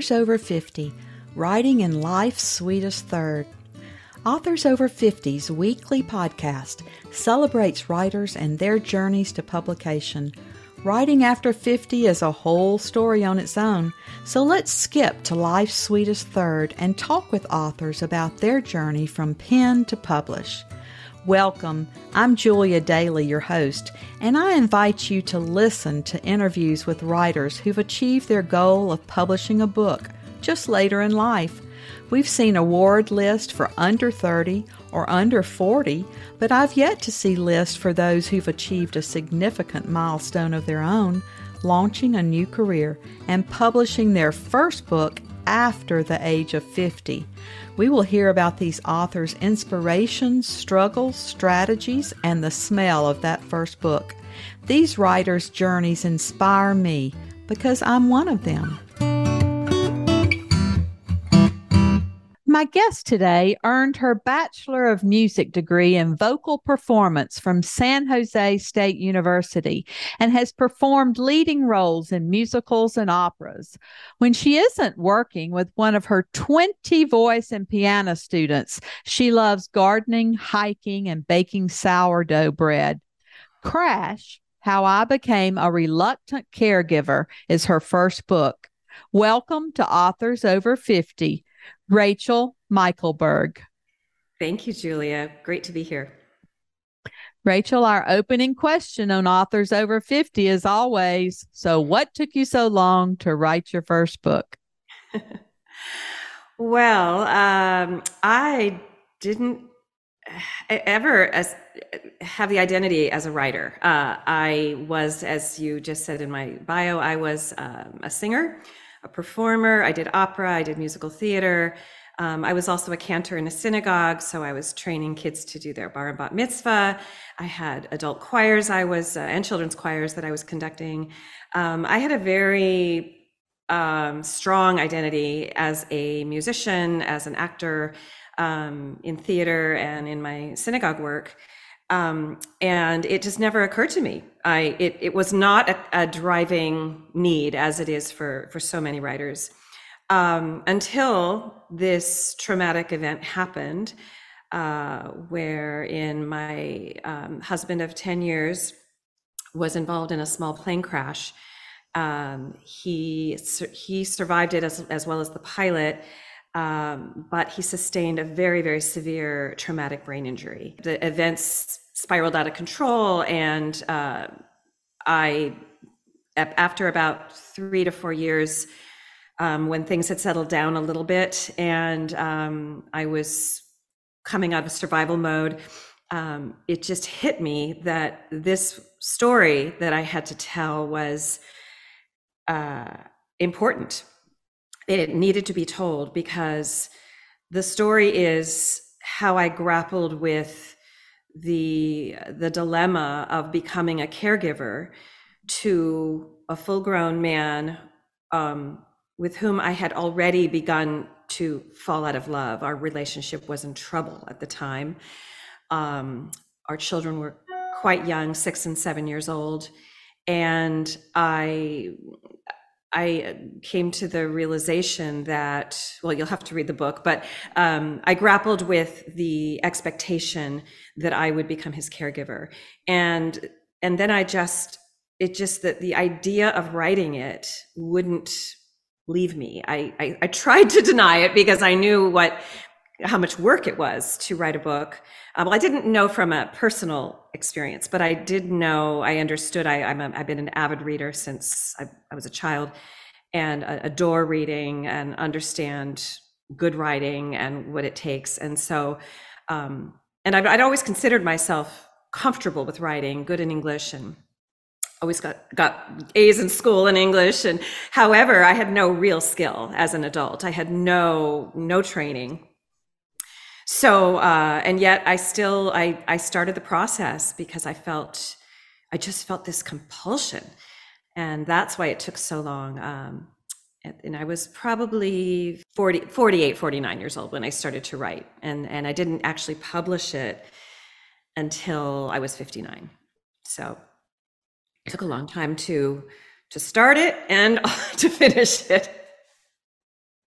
Authors Over 50 Writing in Life's Sweetest Third. Authors Over 50's weekly podcast celebrates writers and their journeys to publication. Writing after 50 is a whole story on its own, so let's skip to life's sweetest third and talk with authors about their journey from pen to publish. Welcome. I'm Julia Daily, your host, and I invite you to listen to interviews with writers who've achieved their goal of publishing a book just later in life. We've seen award lists for under 30 or under 40, but I've yet to see lists for those who've achieved a significant milestone of their own, launching a new career and publishing their first book after the age of 50. We will hear about these authors' inspirations, struggles, strategies, and the smell of that first book. These writers' journeys inspire me because I'm one of them. My guest today earned her Bachelor of Music degree in vocal performance from San Jose State University and has performed leading roles in musicals and operas. When she isn't working with one of her 20 voice and piano students, she loves gardening, hiking, and baking sourdough bread. Crash, How I Became a Reluctant Caregiver, is her first book. Welcome to Authors Over 50. Rachel Michelberg. Thank you, Julia. Great to be here. Rachel, our opening question on Authors Over 50 is always So, what took you so long to write your first book? well, um, I didn't ever as, have the identity as a writer. Uh, I was, as you just said in my bio, I was um, a singer a performer. I did opera, I did musical theater. Um, I was also a cantor in a synagogue, so I was training kids to do their bar and bat mitzvah. I had adult choirs I was, uh, and children's choirs that I was conducting. Um, I had a very um, strong identity as a musician, as an actor um, in theater and in my synagogue work. Um, and it just never occurred to me. I it, it was not a, a driving need as it is for for so many writers um, until this traumatic event happened, uh, wherein my um, husband of ten years was involved in a small plane crash. Um, he he survived it as as well as the pilot. Um, but he sustained a very, very severe traumatic brain injury. The events spiraled out of control, and uh, I, after about three to four years, um, when things had settled down a little bit, and um, I was coming out of survival mode, um, it just hit me that this story that I had to tell was uh, important it needed to be told because the story is how I grappled with the the dilemma of becoming a caregiver to a full grown man um, with whom I had already begun to fall out of love. Our relationship was in trouble at the time. Um, our children were quite young, six and seven years old, and I I came to the realization that, well, you'll have to read the book, but um, I grappled with the expectation that I would become his caregiver. And, and then I just, it just that the idea of writing it wouldn't leave me. I, I, I tried to deny it because I knew what how much work it was to write a book. Um, well, I didn't know from a personal experience, but I did know, I understood. I, I'm a, I've been an avid reader since I, I was a child and adore reading and understand good writing and what it takes. And so, um, and I'd, I'd always considered myself comfortable with writing, good in English and always got got A's in school in English and however I had no real skill as an adult I had no no training so uh, and yet i still I, I started the process because i felt i just felt this compulsion. And that's why it took so long um, and i was probably 40 48 49 years old when i started to write. And and i didn't actually publish it until i was 59 so it took a long time to to start it and to finish it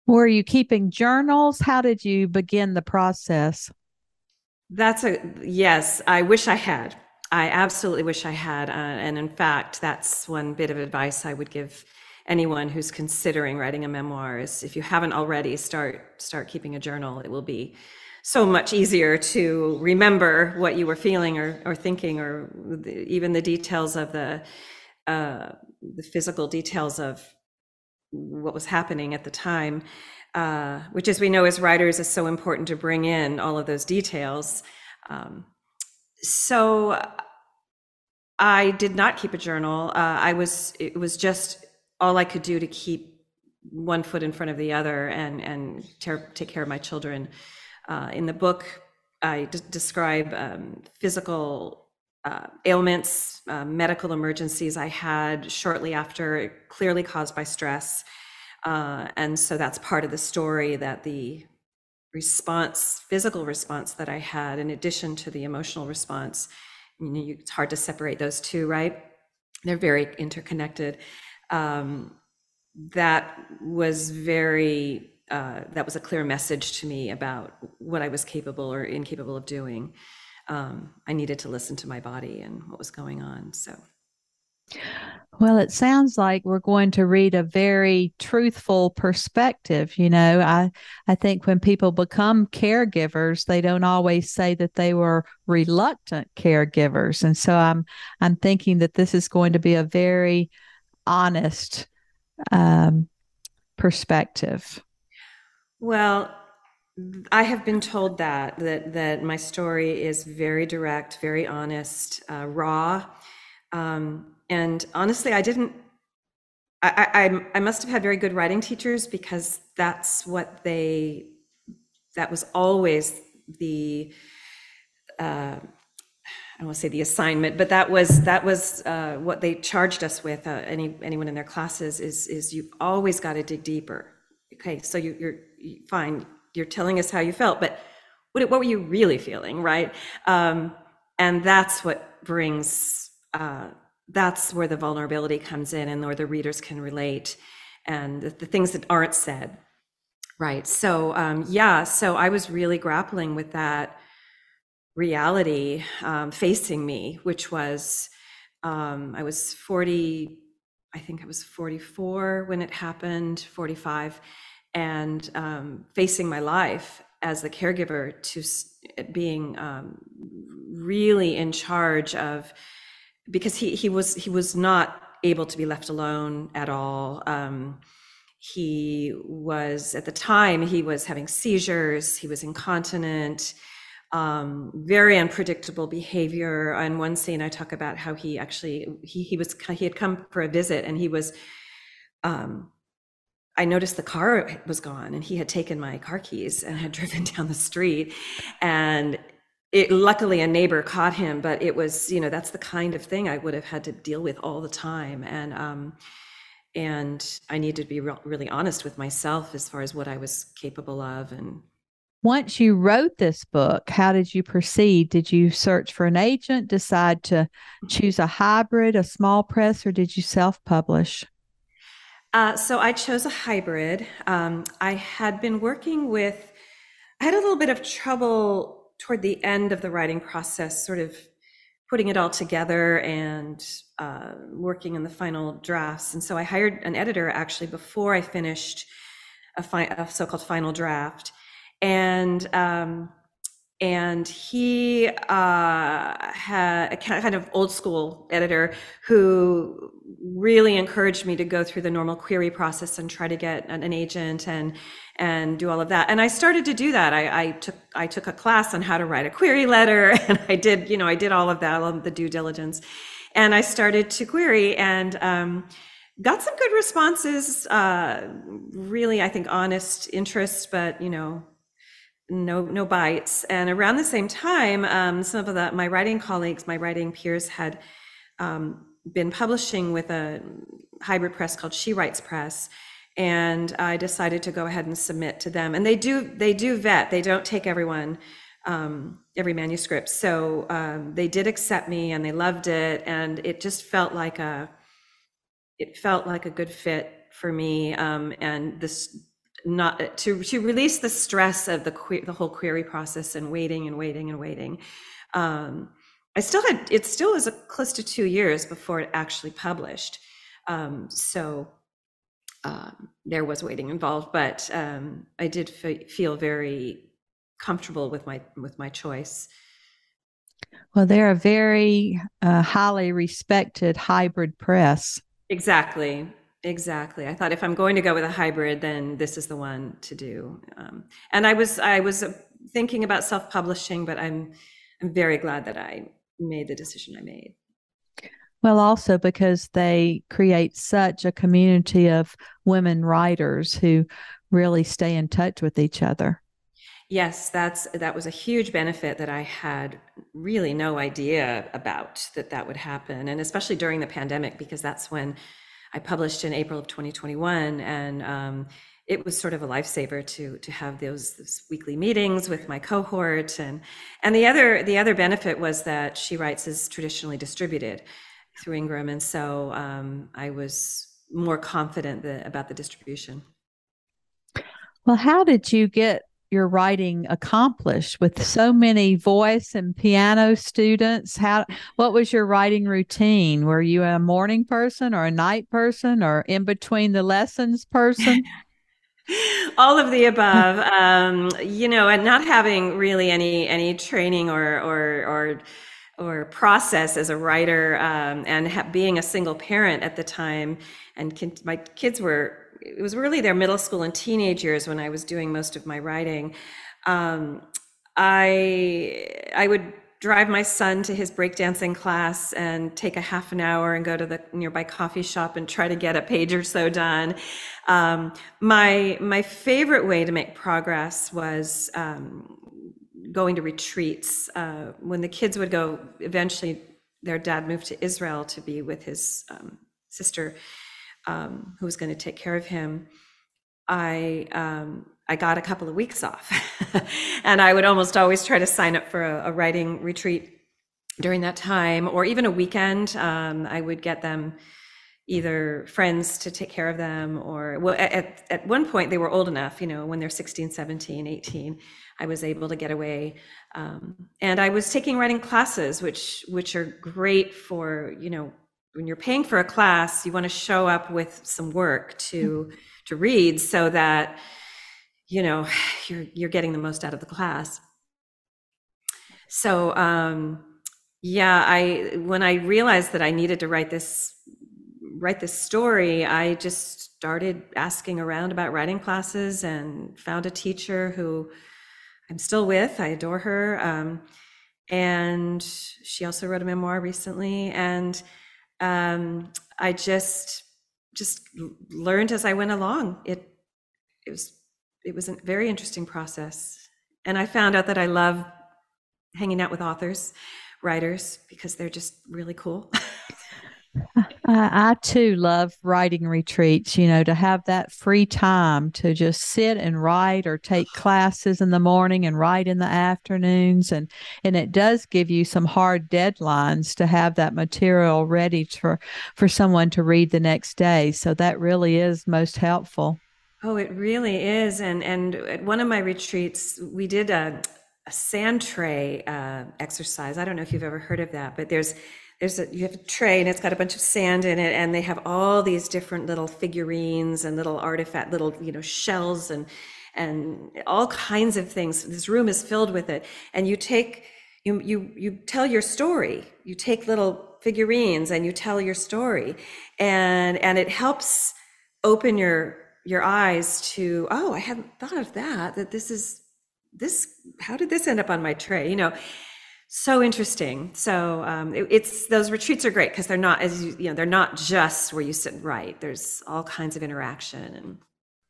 Were you keeping journals? How did you begin the process? That's a yes. I wish I had. I absolutely wish I had. Uh, and in fact, that's one bit of advice I would give anyone who's considering writing a memoir is if you haven't already start start keeping a journal it will be so much easier to remember what you were feeling or, or thinking or the, even the details of the uh, the physical details of what was happening at the time uh, which as we know as writers is so important to bring in all of those details um, so i did not keep a journal uh, i was it was just all I could do to keep one foot in front of the other and and take care of my children. Uh, in the book, I d- describe um, physical uh, ailments, uh, medical emergencies I had shortly after, clearly caused by stress. Uh, and so that's part of the story that the response, physical response that I had, in addition to the emotional response, you know, it's hard to separate those two, right? They're very interconnected um, that was very uh, that was a clear message to me about what I was capable or incapable of doing. Um, I needed to listen to my body and what was going on. So. Well, it sounds like we're going to read a very truthful perspective. You know, I I think when people become caregivers, they don't always say that they were reluctant caregivers, and so I'm I'm thinking that this is going to be a very honest um, perspective? Well, I have been told that that that my story is very direct, very honest, uh, raw, um, and honestly, I didn't. I, I I must have had very good writing teachers because that's what they. That was always the. Uh, I won't say the assignment, but that was that was uh, what they charged us with. Uh, any anyone in their classes is is you've always got to dig deeper. Okay, so you, you're you, fine. You're telling us how you felt, but what what were you really feeling, right? Um, and that's what brings. Uh, that's where the vulnerability comes in, and where the readers can relate, and the, the things that aren't said, right? So um, yeah, so I was really grappling with that reality um, facing me, which was um, I was 40, I think I was 44 when it happened, 45, and um, facing my life as the caregiver to being um, really in charge of because he he was he was not able to be left alone at all. Um, he was at the time he was having seizures. He was incontinent um, very unpredictable behavior. On one scene, I talk about how he actually he he was he had come for a visit and he was. Um, I noticed the car was gone and he had taken my car keys and had driven down the street, and it luckily a neighbor caught him. But it was you know that's the kind of thing I would have had to deal with all the time and. Um, and I needed to be re- really honest with myself as far as what I was capable of and once you wrote this book, how did you proceed? Did you search for an agent, decide to choose a hybrid, a small press, or did you self publish? Uh, so I chose a hybrid. Um, I had been working with, I had a little bit of trouble toward the end of the writing process, sort of putting it all together and uh, working in the final drafts. And so I hired an editor actually before I finished a, fi- a so called final draft and um, and he uh, had a kind of old school editor who really encouraged me to go through the normal query process and try to get an, agent and and do all of that. And I started to do that. I, I, took I took a class on how to write a query letter, and I did you know I did all of that, all of the due diligence, and I started to query and. Um, got some good responses uh, really i think honest interest but you know no no bites. And around the same time um, some of the, my writing colleagues my writing peers had um, been publishing with a hybrid press called she writes press. And i decided to go ahead and submit to them. And they do they do vet. They don't take everyone um, every manuscript. So um, they did accept me and they loved it. And it just felt like a it felt like a good fit for me. Um, and this not to to release the stress of the que- the whole query process and waiting and waiting and waiting. Um, I still had it still was a, close to two years before it actually published. Um, so um, there was waiting involved, but um, I did f- feel very comfortable with my with my choice. Well, they're a very uh, highly respected hybrid press. Exactly. Exactly. I thought if I'm going to go with a hybrid, then this is the one to do. Um, and I was I was uh, thinking about self-publishing, but I'm I'm very glad that I made the decision I made. Well, also because they create such a community of women writers who really stay in touch with each other. Yes, that's that was a huge benefit that I had really no idea about that that would happen, and especially during the pandemic because that's when I published in April of 2021, and um, it was sort of a lifesaver to to have those, those, weekly meetings with my cohort, and and the other the other benefit was that She Writes is traditionally distributed through Ingram, and so um, I was more confident about the distribution. Well, how did you get your writing accomplished with so many voice and piano students? How what was your writing routine? Were you a morning person or a night person or in between the lessons person? All of the above. Um, you know and not having really any any training or or or or process as a writer um, and ha- being a single parent at the time and my kids were it was really their middle school and teenage years when I was doing most of my writing. Um, I I would drive my son to his breakdancing class and take a half an hour and go to the nearby coffee shop and try to get a page or so done. Um, my my favorite way to make progress was um, going to retreats. Uh, when the kids would go, eventually their dad moved to Israel to be with his um, sister um, who was going to take care of him, I um, I got a couple of weeks off, and I would almost always try to sign up for a, a writing retreat during that time, or even a weekend. Um, I would get them either friends to take care of them or well at, at one point they were old enough you know when they're 16 17 18 i was able to get away um, and i was taking writing classes which which are great for you know when you're paying for a class, you want to show up with some work to mm-hmm. to read so that you know you're you're getting the most out of the class. So um, yeah, I when I realized that I needed to write this write this story, I just started asking around about writing classes and found a teacher who I'm still with. I adore her. Um, and she also wrote a memoir recently. And um, I just just learned as I went along. It it was it was a very interesting process, and I found out that I love hanging out with authors, writers because they're just really cool. I, I too love writing retreats, you know, to have that free time to just sit and write or take classes in the morning and write in the afternoons. And, and it does give you some hard deadlines to have that material ready for, for someone to read the next day. So that really is most helpful. Oh, it really is. And, and at one of my retreats, we did a, a sand tray uh, exercise. I don't know if you've ever heard of that, but there's there's a, you have a tray and it's got a bunch of sand in it and they have all these different little figurines and little artifact little you know shells and and all kinds of things. This room is filled with it. And you take you you you tell your story. You take little figurines and you tell your story. And and it helps open your your eyes to oh i hadn't thought of that that this is this how did this end up on my tray you know so interesting. So um, it, it's those retreats are great because they're not as you, you know they're not just where you sit and write. There's all kinds of interaction and.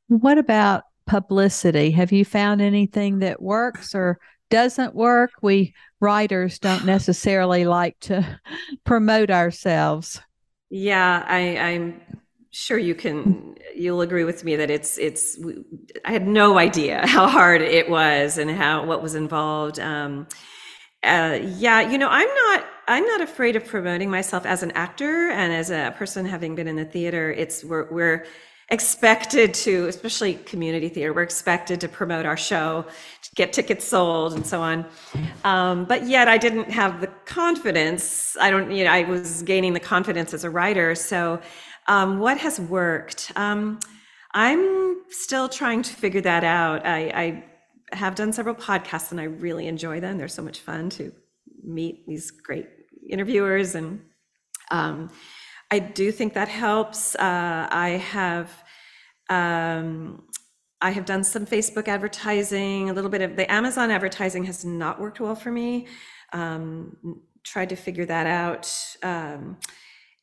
What about publicity? Have you found anything that works or doesn't work? We writers don't necessarily like to promote ourselves. Yeah, I, I'm sure you can you'll agree with me that it's it's i had no idea how hard it was and how what was involved um, uh, yeah, you know, I'm not I'm not afraid of promoting myself as an actor and as a person having been in the theater. It's we're we're expected to, especially community theater, we're expected to promote our show, to get tickets sold, and so on. Um, but yet, I didn't have the confidence. I don't, you know, I was gaining the confidence as a writer. So, um, what has worked? Um, I'm still trying to figure that out. I, I have done several podcasts, and I really enjoy them. They're so much fun to meet these great interviewers and um, I do think that helps. Uh, I have um, I have done some Facebook advertising, a little bit of the Amazon advertising has not worked well for me. Um, tried to figure that out. Um,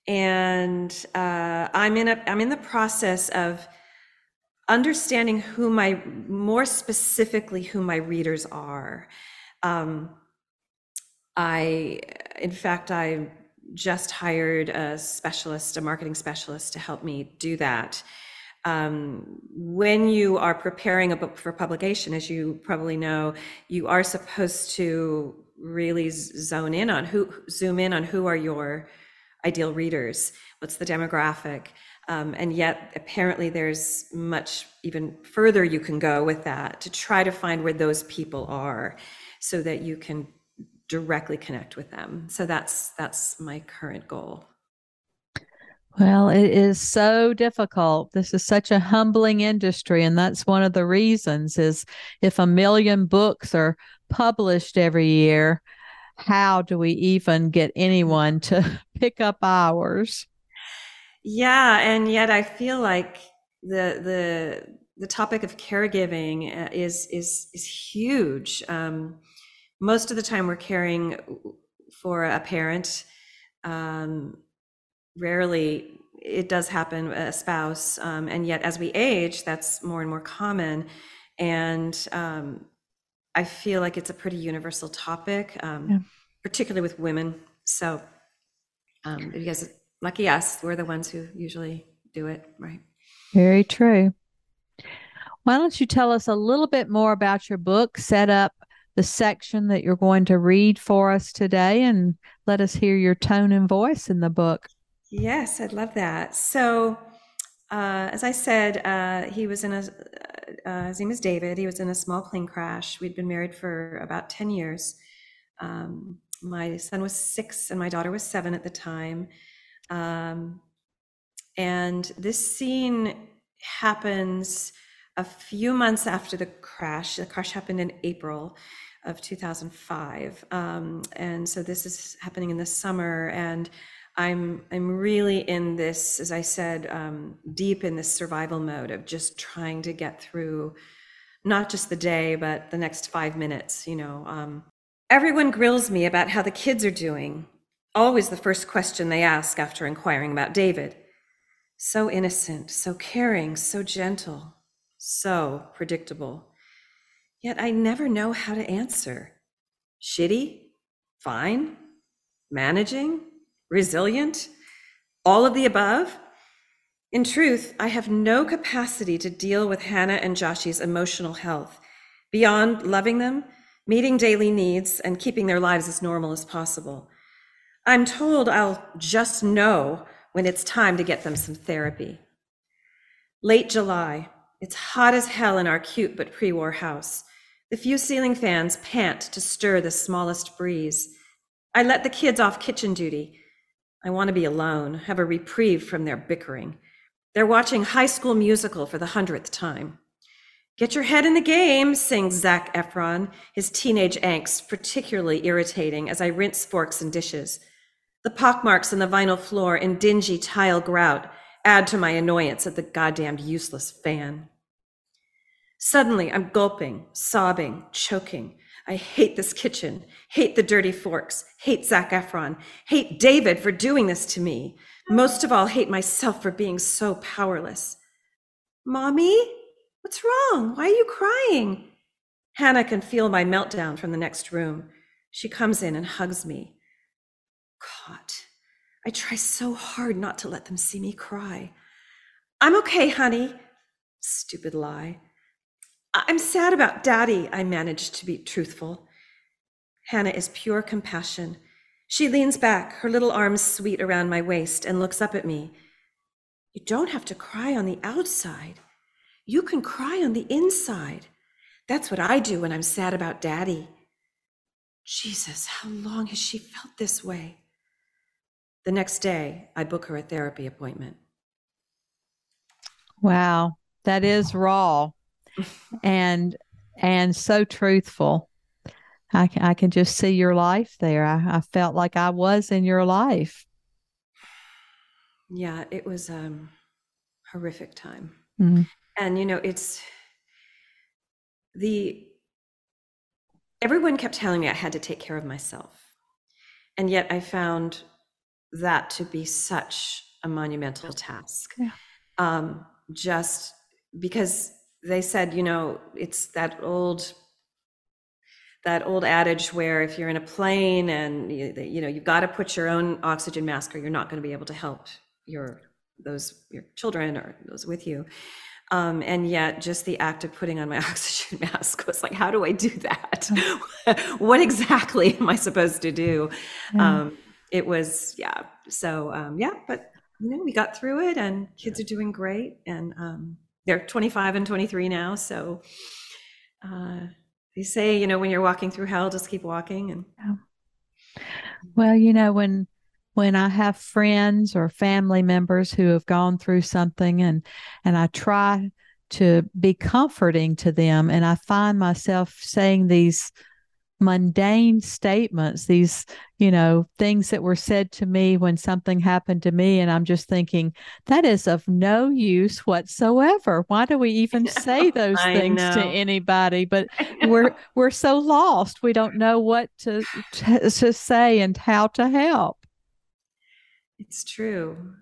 and uh, I'm in a I'm in the process of understanding who my more specifically who my readers are. Um, I, in fact, I just hired a specialist, a marketing specialist to help me do that. Um, when you are preparing a book for publication, as you probably know, you are supposed to really zone in on who, zoom in on who are your ideal readers, what's the demographic. Um, and yet, apparently, there's much even further you can go with that to try to find where those people are so that you can directly connect with them. So that's that's my current goal. Well, it is so difficult. This is such a humbling industry and that's one of the reasons is if a million books are published every year, how do we even get anyone to pick up ours? Yeah, and yet I feel like the the the topic of caregiving uh, is is is huge. Um, most of the time we're caring for a parent um, rarely it does happen a spouse um, and yet as we age that's more and more common and um, i feel like it's a pretty universal topic um, yeah. particularly with women so um, because lucky us we're the ones who usually do it right very true why don't you tell us a little bit more about your book set up the section that you're going to read for us today and let us hear your tone and voice in the book. Yes, I'd love that. So, uh, as I said, uh, he was in a, uh, his name is David. He was in a small plane crash. We'd been married for about 10 years. Um, my son was six and my daughter was seven at the time. Um, and this scene happens a few months after the crash. The crash happened in April of 2005, um, and so this is happening in the summer. And I'm I'm really in this, as I said, um, deep in this survival mode of just trying to get through, not just the day, but the next five minutes. You know, um, everyone grills me about how the kids are doing. Always the first question they ask after inquiring about David. So innocent, so caring, so gentle so predictable. Yet I never know how to answer. Shitty? Fine? Managing? Resilient? All of the above? In truth, I have no capacity to deal with Hannah and Joshy's emotional health beyond loving them, meeting daily needs, and keeping their lives as normal as possible. I'm told I'll just know when it's time to get them some therapy. Late July, it's hot as hell in our cute but pre war house. The few ceiling fans pant to stir the smallest breeze. I let the kids off kitchen duty. I want to be alone, have a reprieve from their bickering. They're watching High School Musical for the hundredth time. Get your head in the game, sings Zac Efron, his teenage angst particularly irritating as I rinse forks and dishes. The pockmarks on the vinyl floor and dingy tile grout add to my annoyance at the goddamned useless fan. Suddenly, I'm gulping, sobbing, choking. I hate this kitchen, hate the dirty forks, hate Zac Efron, hate David for doing this to me. Most of all, hate myself for being so powerless. Mommy, what's wrong? Why are you crying? Hannah can feel my meltdown from the next room. She comes in and hugs me. God, I try so hard not to let them see me cry. I'm okay, honey. Stupid lie. I'm sad about daddy, I managed to be truthful. Hannah is pure compassion. She leans back, her little arms sweet around my waist, and looks up at me. You don't have to cry on the outside. You can cry on the inside. That's what I do when I'm sad about daddy. Jesus, how long has she felt this way? The next day, I book her a therapy appointment. Wow, that is raw and and so truthful. I can, I can just see your life there. I, I felt like I was in your life. Yeah, it was um horrific time. Mm. And you know, it's the everyone kept telling me I had to take care of myself. And yet I found that to be such a monumental task. Yeah. Um, just because they said, you know, it's that old that old adage where if you're in a plane and you, you know you've got to put your own oxygen mask or you're not going to be able to help your those your children or those with you um, and yet just the act of putting on my oxygen mask was like how do i do that what exactly am i supposed to do Yeah. um, it was yeah. So um, yeah but you know we got through it and kids are doing great and um, they're 25 and 23 now so uh, they say you know when you're walking through hell just keep walking and Well, you know, when when I have friends or family members who have gone through something and and I try to be comforting to them and I find myself saying these mundane statements, these, you know, things that were said to me when something happened to me and I'm just thinking that is of no use whatsoever. Why do we even say those I things to anybody? But we're we're so lost. We don't know what to to, to say and how to help. It's true.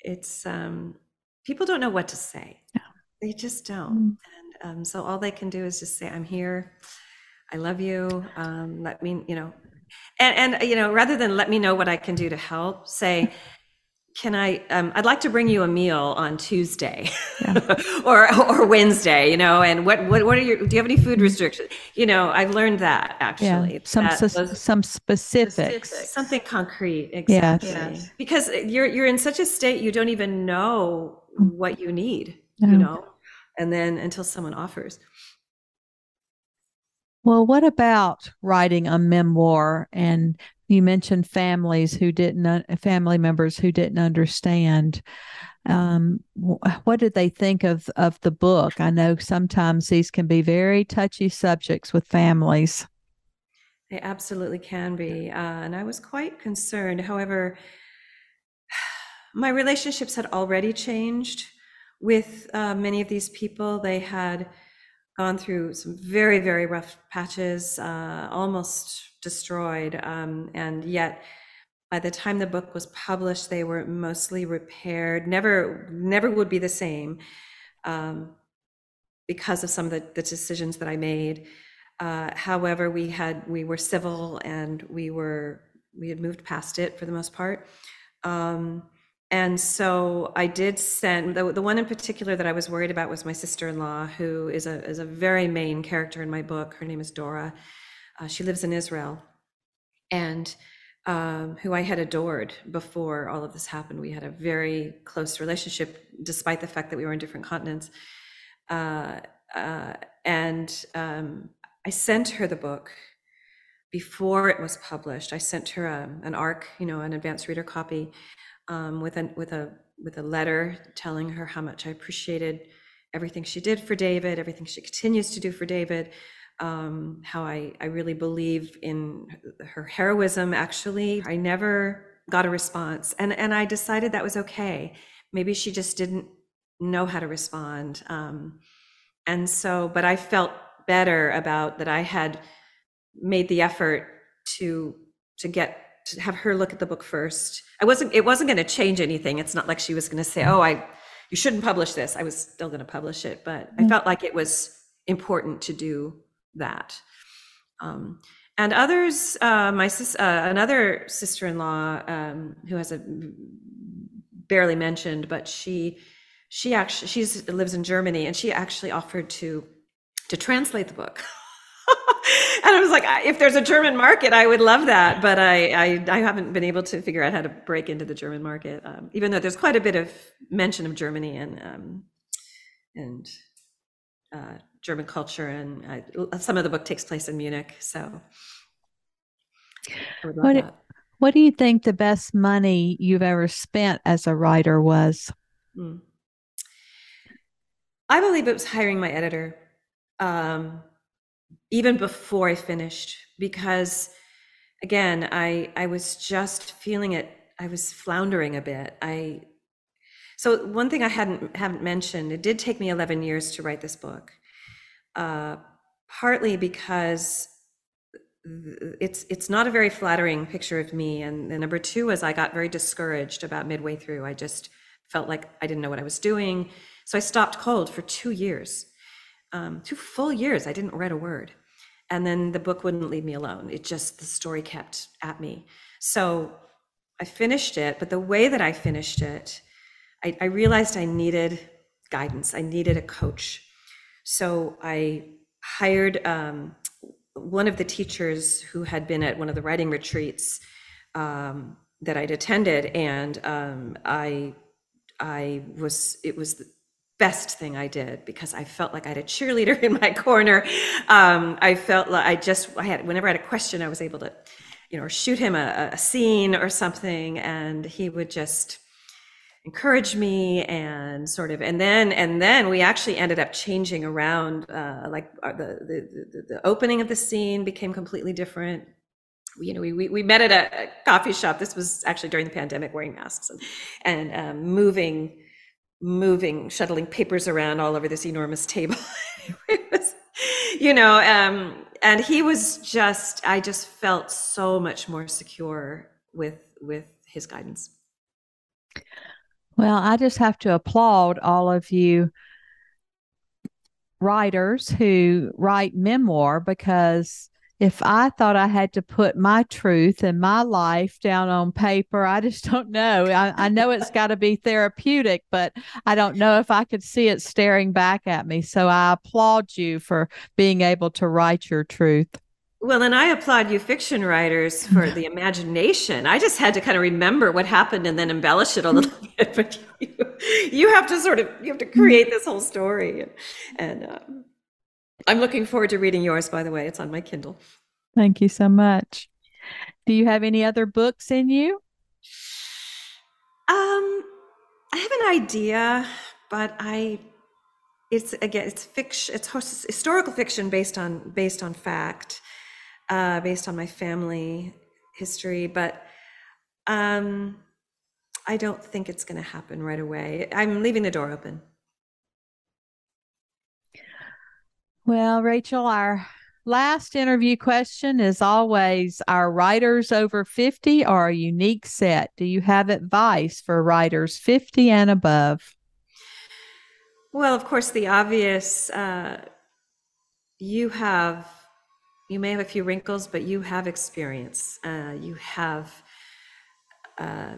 It's um people don't know what to say. They just don't. Mm. And um, so all they can do is just say, "I'm here. I love you. Um, let me, you know." And and you know, rather than let me know what I can do to help, say, "Can I? Um, I'd like to bring you a meal on Tuesday or or Wednesday. You know, and what what what are your? Do you have any food restrictions? You know, I've learned that actually. Yeah, some that some specifics. something concrete Yes. exactly because you're you're in such a state you don't even know what you need you know and then until someone offers Well, what about writing a memoir? And you mentioned families who didn't, family members who didn't understand. Um, what did they think of of the book? I know sometimes these can be very touchy subjects with families. they absolutely can be uh, and i was quite concerned however my relationships had already changed with uh, many of these people they had gone through some very very rough patches uh, almost destroyed um, and yet by the time the book was published they were mostly repaired never never would be the same um, because of some of the, the decisions that i made. Uh, however we had we were civil and we were we had moved past it for the most part. Um, and so I did send the, the one in particular that I was worried about was my sister-in-law, who is a is a very main character in my book. Her name is Dora. Uh, she lives in Israel, and um, who I had adored before all of this happened. We had a very close relationship, despite the fact that we were in different continents. Uh, uh, and um, I sent her the book before it was published. I sent her a, an ARC, you know, an advanced reader copy, um, with a with a with a letter telling her how much I appreciated everything she did for David, everything she continues to do for David, um, how I I really believe in her heroism. Actually, I never got a response, and and I decided that was okay. Maybe she just didn't know how to respond, um, and so. But I felt better about that. I had made the effort to to get have her look at the book first. I wasn't it wasn't going to change anything. It's not like she was going to say, "Oh, I you shouldn't publish this." I was still going to publish it, but I Mm. felt like it was important to do that. Um, and others, uh, my sis, uh, another sister-in-law um, who has a barely mentioned, but she she actually she's lives in Germany, and she actually offered to to translate the book. and I was like, if there's a German market, I would love that. But I, I, I haven't been able to figure out how to break into the German market, um, even though there's quite a bit of mention of Germany and um, and uh, German culture, and I, some of the book takes place in Munich. So, what, what do you think the best money you've ever spent as a writer was? Mm. I believe it was hiring my editor. Um, even before I finished, because again, I I was just feeling it. I was floundering a bit. I so one thing I hadn't haven't mentioned. It did take me eleven years to write this book, uh, partly because it's it's not a very flattering picture of me and, and number two was i got very discouraged about midway through i just felt like i didn't know what i was doing so i stopped cold for two years um, two full years i didn't write a word and then the book wouldn't leave me alone. It just the story kept at me. So i finished it but the way that i finished it i, I realized i needed guidance. I needed a coach. So i hired um, one of the teachers who had been at one of the writing retreats um, that i'd attended and um, i i was it was best thing I did because I felt like I had a cheerleader in my corner. Um, I felt like I just, I had, whenever I had a question, I was able to, you know, shoot him a, a scene or something, and he would just encourage me and sort of, and then, and then we actually ended up changing around, uh, like uh, the, the, the, opening of the scene became completely different you know, we, we, we met at a, coffee shop. This was actually during the pandemic, wearing masks and, and um, moving moving, shuttling papers around all over this enormous table. was, you know, um, and he was just, I just felt so much more secure with with his guidance. Well, I just have to applaud all of you writers who write memoir because if I thought I had to put my truth and my life down on paper, I just don't know. I, I know it's got to be therapeutic, but I don't know if I could see it staring back at me. So I applaud you for being able to write your truth. Well, and I applaud you fiction writers for the imagination. I just had to kind of remember what happened and then embellish it a little bit. But you, you have to sort of you have to create this whole story, and, and um, I'm looking forward to reading yours, by the way. It's on my Kindle. Thank you so much. Do you have any other books in you? Um, I have an idea, but I it's again it's fiction it's historical fiction based on based on fact uh, based on my family history but um, i don't think it's going to happen right away i'm leaving the door open Well, Rachel, our last interview question is always our writers over 50 are a unique set. Do you have advice for writers 50 and above? Well, of course, the obvious uh, you have, you may have a few wrinkles, but you have experience. Uh, you have, uh,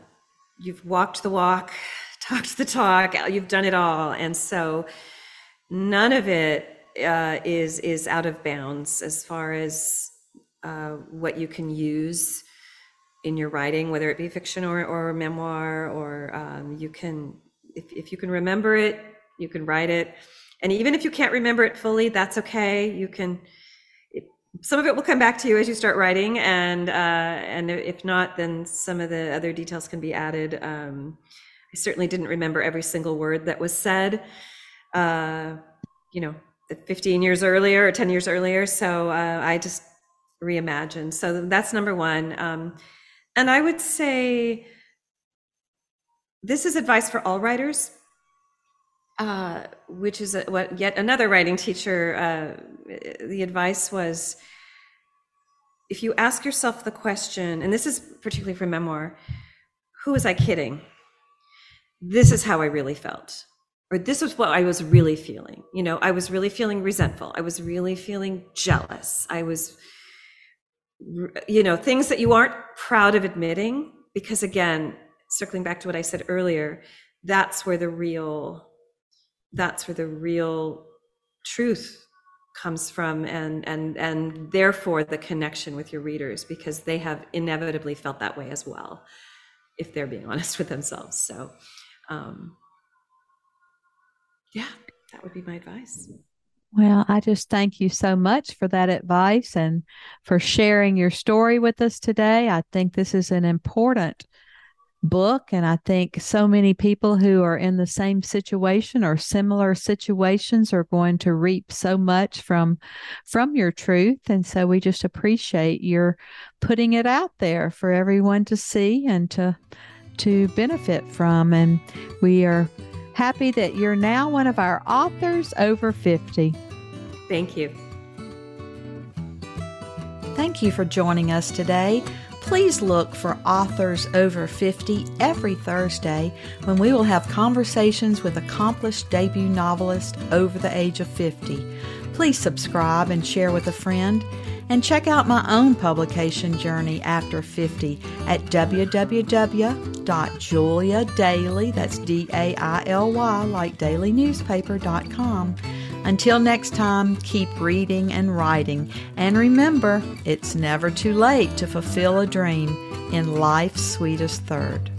you've walked the walk, talked the talk, you've done it all. And so none of it uh, is is out of bounds as far as uh, what you can use in your writing, whether it be fiction or, or memoir, or um, you can if, if you can remember it, you can write it, and even if you can't remember it fully, that's okay. You can. It, some of it will come back to you as you start writing, and uh, and if not, then some of the other details can be added. Um, I certainly didn't remember every single word that was said. Uh, you know, 15 years earlier or 10 years earlier. So uh, I just reimagined. So that's number one. Um, and I would say this is advice for all writers, uh, which is a, what yet another writing teacher, uh, the advice was if you ask yourself the question, and this is particularly for memoir, who was I kidding? This is how I really felt or this was what I was really feeling. You know, I was really feeling resentful. I was really feeling jealous. I was, you know, things that you aren't proud of admitting, because again, circling back to what I said earlier, that's where the real, that's where the real truth comes from and and and therefore the connection with your readers because they have inevitably felt that way as well if they're being honest with themselves so um yeah that would be my advice. Well, I just thank you so much for that advice and for sharing your story with us today. I think this is an important book and I think so many people who are in the same situation or similar situations are going to reap so much from from your truth. And so we just appreciate your putting it out there for everyone to see and to to benefit from. And we are Happy that you're now one of our authors over 50. Thank you. Thank you for joining us today. Please look for Authors Over 50 every Thursday when we will have conversations with accomplished debut novelists over the age of 50. Please subscribe and share with a friend. And check out my own publication journey after 50 at www.juliadaily, that's D-A-I-L-Y, like dailynewspaper.com. Until next time, keep reading and writing. And remember, it's never too late to fulfill a dream in life's sweetest third.